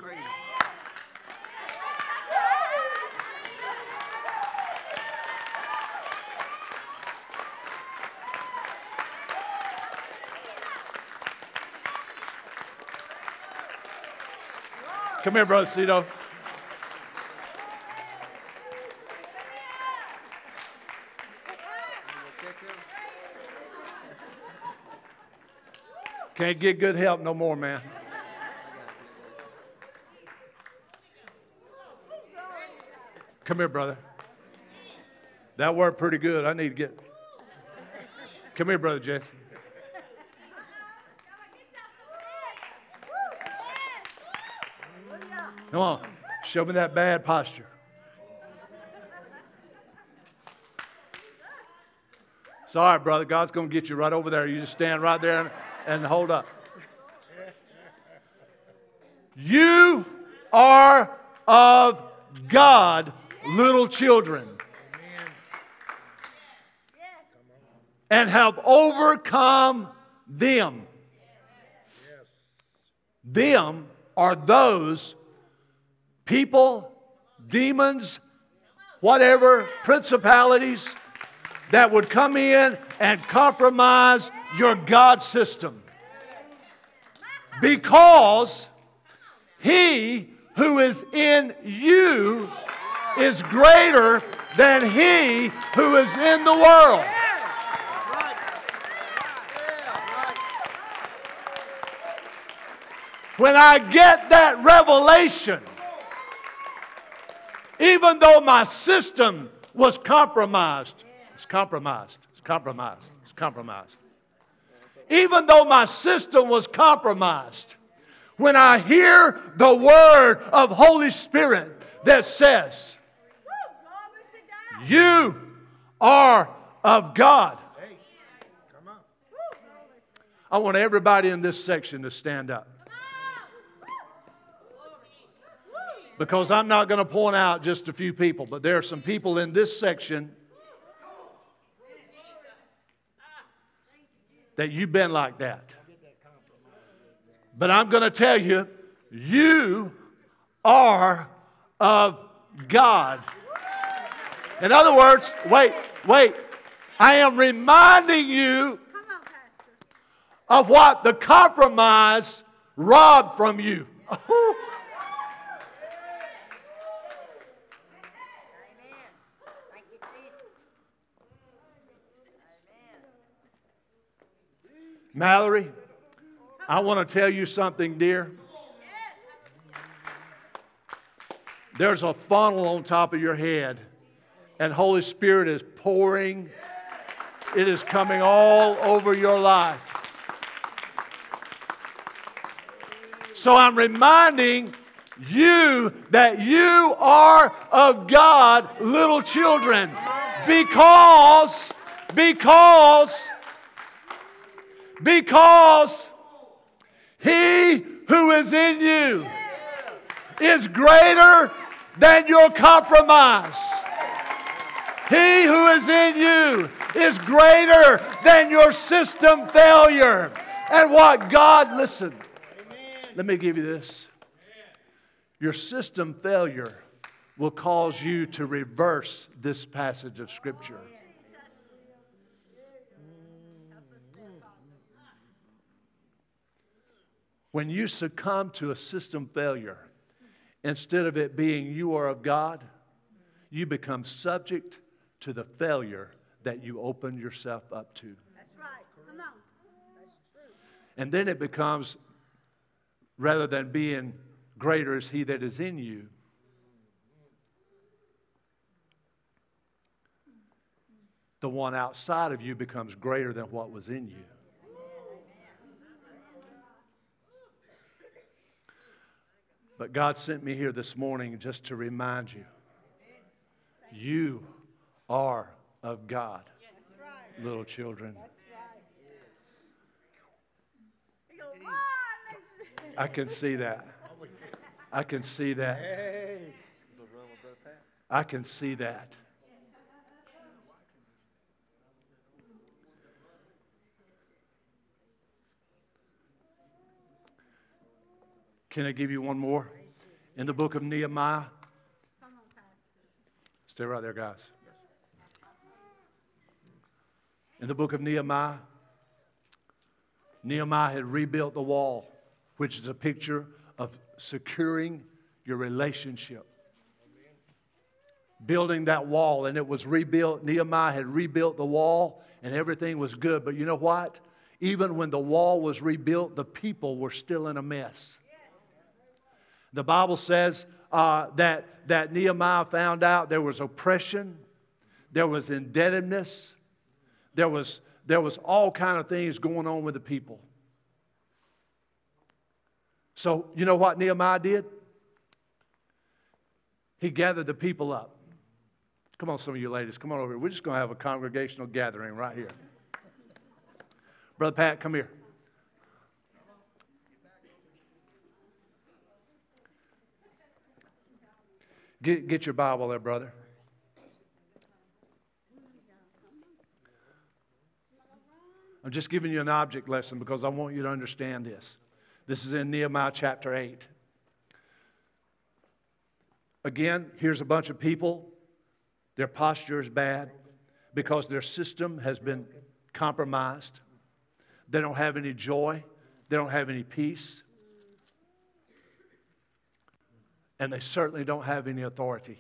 Come here, Brother Cito. Can't get good help no more, man. Come here, brother. That worked pretty good. I need to get. Come here, brother Jesse. Come on, show me that bad posture. Sorry, brother. God's going to get you right over there. You just stand right there and, hold up. You are of God, little children, and have overcome them. Them are those people, demons, whatever, principalities that would come in and compromise your God system. Because he who is in you is greater than he who is in the world. When I get that revelation, even though my system was compromised. It's compromised. It's compromised. It's compromised. Even though my system was compromised, when I hear the word of Holy Spirit that says, You are of God. I want everybody in this section to stand up. Because I'm not going to point out just a few people, but there are some people in this section that you've been like that. But I'm going to tell you, you are of God. In other words, wait, wait. I am reminding you of what the compromise robbed from you. Mallory, I want to tell you something, dear. There's a funnel on top of your head, and Holy Spirit is pouring. It is coming all over your life. So I'm reminding you that you are of God, little children, because, because, because he who is in you is greater than your compromise. He who is in you is greater than your system failure. And what God, listen, let me give you this. Your system failure will cause you to reverse this passage of Scripture. When you succumb to a system failure, instead of it being you are of God, you become subject to the failure that you opened yourself up to. That's right. Come on. That's true. And then it becomes, rather than being greater is he that is in you, the one outside of you becomes greater than what was in you. But God sent me here this morning just to remind you you are of God, right. little children. Right. He goes, "Ah, next-" I can see that. I can see that. I can see that. Can I give you one more? In the book of Nehemiah, stay right there, guys. In the book of Nehemiah, Nehemiah had rebuilt the wall, which is a picture of securing your relationship. Building that wall, and it was rebuilt. Nehemiah had rebuilt the wall, and everything was good. But you know what? Even when the wall was rebuilt, the people were still in a mess. The Bible says uh, that, that Nehemiah found out there was oppression, there was indebtedness, there was, there was all kind of things going on with the people. So, you know what Nehemiah did? He gathered the people up. Come on, some of you ladies, come on over here. We're just going to have a congregational gathering right here. Brother Pat, come here. Get, get your Bible there, brother. I'm just giving you an object lesson because I want you to understand this. This is in Nehemiah chapter 8. Again, here's a bunch of people. Their posture is bad because their system has been compromised. They don't have any joy, they don't have any peace, and they certainly don't have any authority.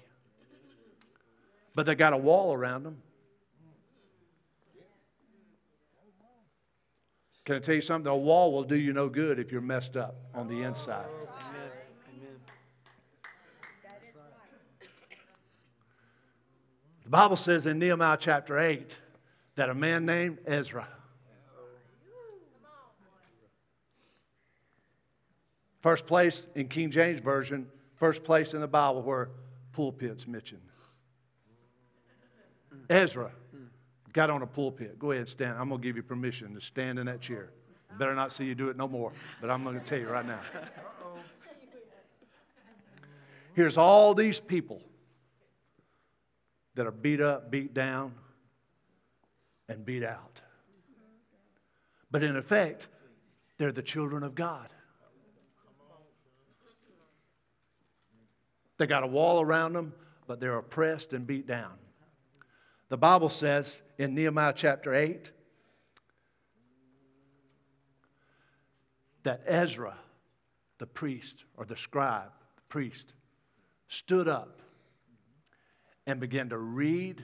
But they got a wall around them. Can I tell you something? A wall will do you no good if you're messed up on the inside. The Bible says in Nehemiah chapter 8 that a man named Ezra First place in King James Version, first place in the Bible where pulpit's mentioned. Ezra got on a pulpit. Go ahead stand. I'm going to give you permission to stand in that chair. Better not see you do it no more, but I'm going to tell you right now. Here's all these people that are beat up, beat down, and beat out. But in effect, they're the children of God. They got a wall around them, but they're oppressed and beat down. The Bible says in Nehemiah chapter 8 that Ezra, the priest or the scribe, the priest, stood up and began to read,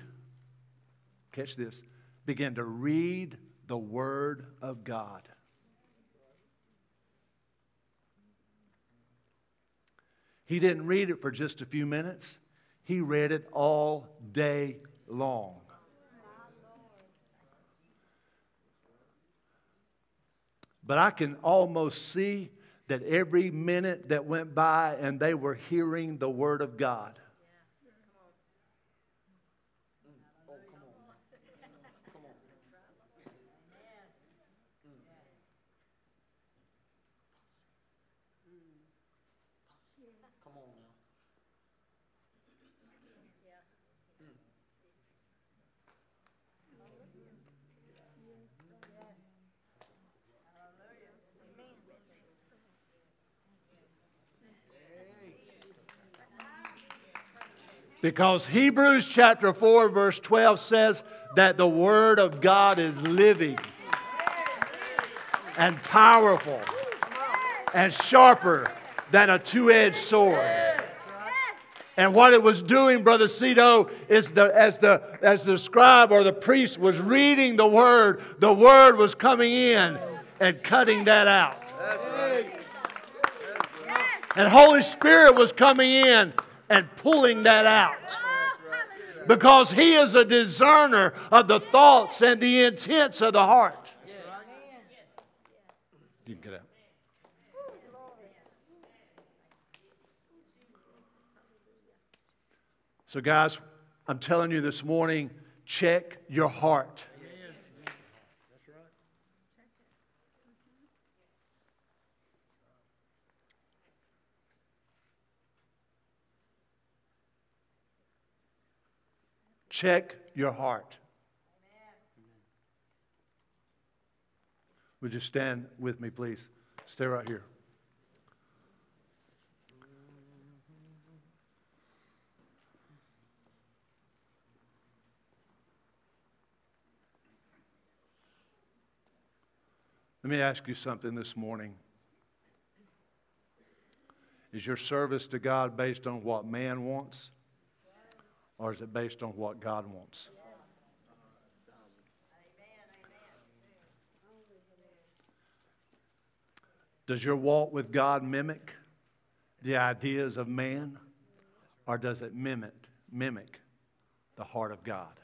catch this, began to read the Word of God. He didn't read it for just a few minutes, he read it all day long. But I can almost see that every minute that went by and they were hearing the Word of God. Because Hebrews chapter 4, verse 12 says that the Word of God is living and powerful and sharper than a two edged sword. And what it was doing, Brother Cito, is the, as, the, as the scribe or the priest was reading the word, the word was coming in and cutting that out. And Holy Spirit was coming in and pulling that out. Because He is a discerner of the thoughts and the intents of the heart. You can get out. So, guys, I'm telling you this morning check your heart. Check your heart. Would you stand with me, please? Stay right here. Let me ask you something this morning. Is your service to God based on what man wants? Or is it based on what God wants? Does your walk with God mimic the ideas of man? Or does it mimic, mimic the heart of God?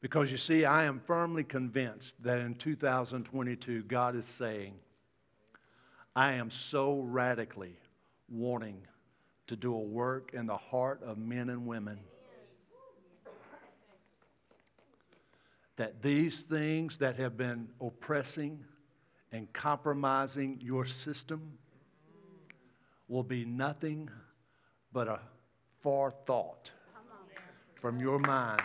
Because you see, I am firmly convinced that in 2022, God is saying, I am so radically wanting to do a work in the heart of men and women that these things that have been oppressing and compromising your system will be nothing but a forethought from your mind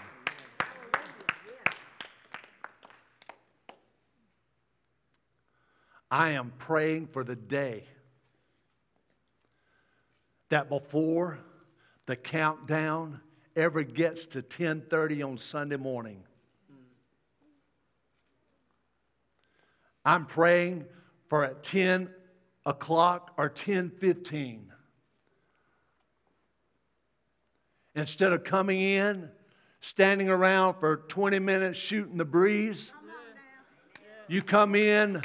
I am praying for the day that before the countdown ever gets to 10:30 on Sunday morning I'm praying for at 10 o'clock or 10:15 instead of coming in standing around for 20 minutes shooting the breeze you come in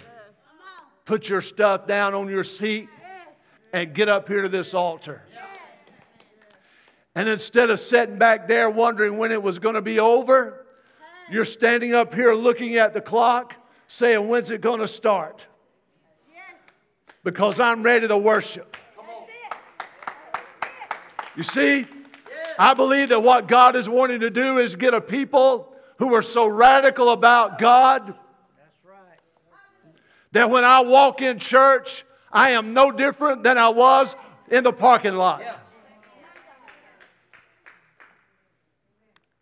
put your stuff down on your seat and get up here to this altar. And instead of sitting back there wondering when it was going to be over, you're standing up here looking at the clock saying, When's it going to start? Because I'm ready to worship. You see, I believe that what God is wanting to do is get a people who are so radical about God That when I walk in church, I am no different than I was in the parking lot. Yeah.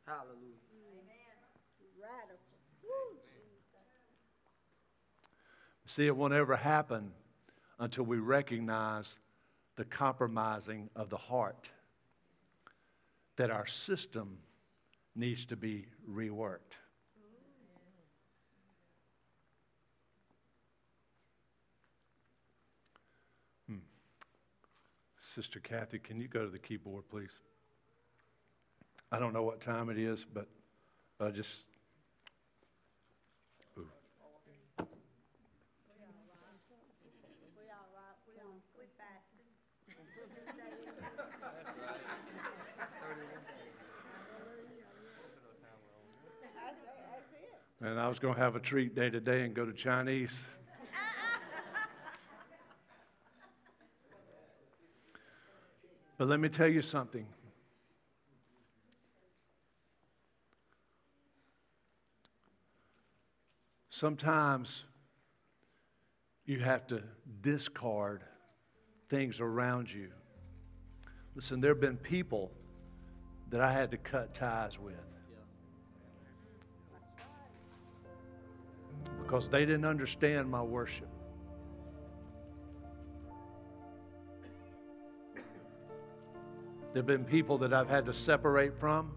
Hallelujah. Radical. Woo, Jesus. See, it won't ever happen until we recognize the compromising of the heart, that our system needs to be reworked. Sister Kathy, can you go to the keyboard, please? I don't know what time it is, but I just. And I was going to have a treat day today and go to Chinese. But let me tell you something. Sometimes you have to discard things around you. Listen, there have been people that I had to cut ties with. because they didn't understand my worship. There have been people that I've had to separate from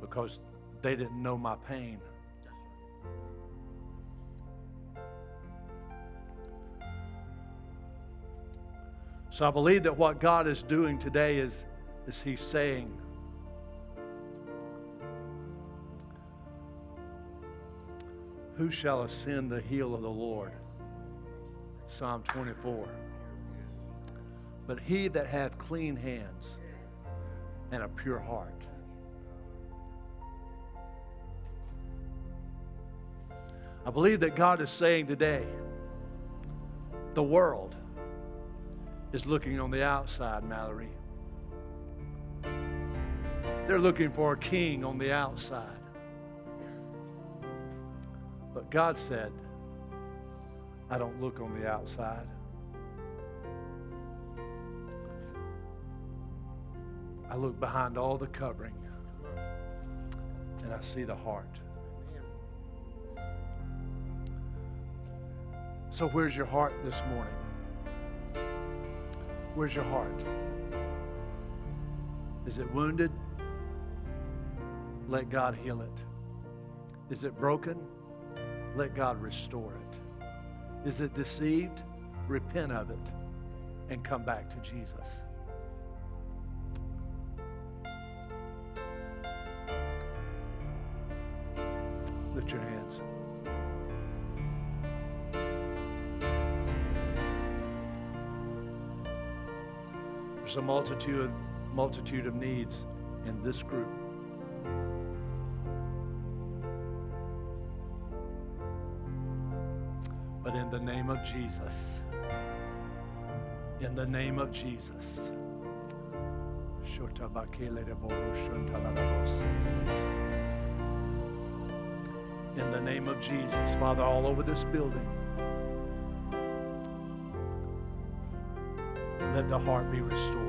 because they didn't know my pain. So I believe that what God is doing today is, is He's saying, Who shall ascend the hill of the Lord? Psalm 24. But he that hath clean hands and a pure heart. I believe that God is saying today, the world is looking on the outside, Mallory. They're looking for a king on the outside. But God said, I don't look on the outside. I look behind all the covering and I see the heart. So, where's your heart this morning? Where's your heart? Is it wounded? Let God heal it. Is it broken? Let God restore it. Is it deceived? Repent of it and come back to Jesus. Lift your hands. There's a multitude, multitude of needs in this group. But in the name of Jesus, in the name of Jesus, in the name of Jesus, Father, all over this building, let the heart be restored.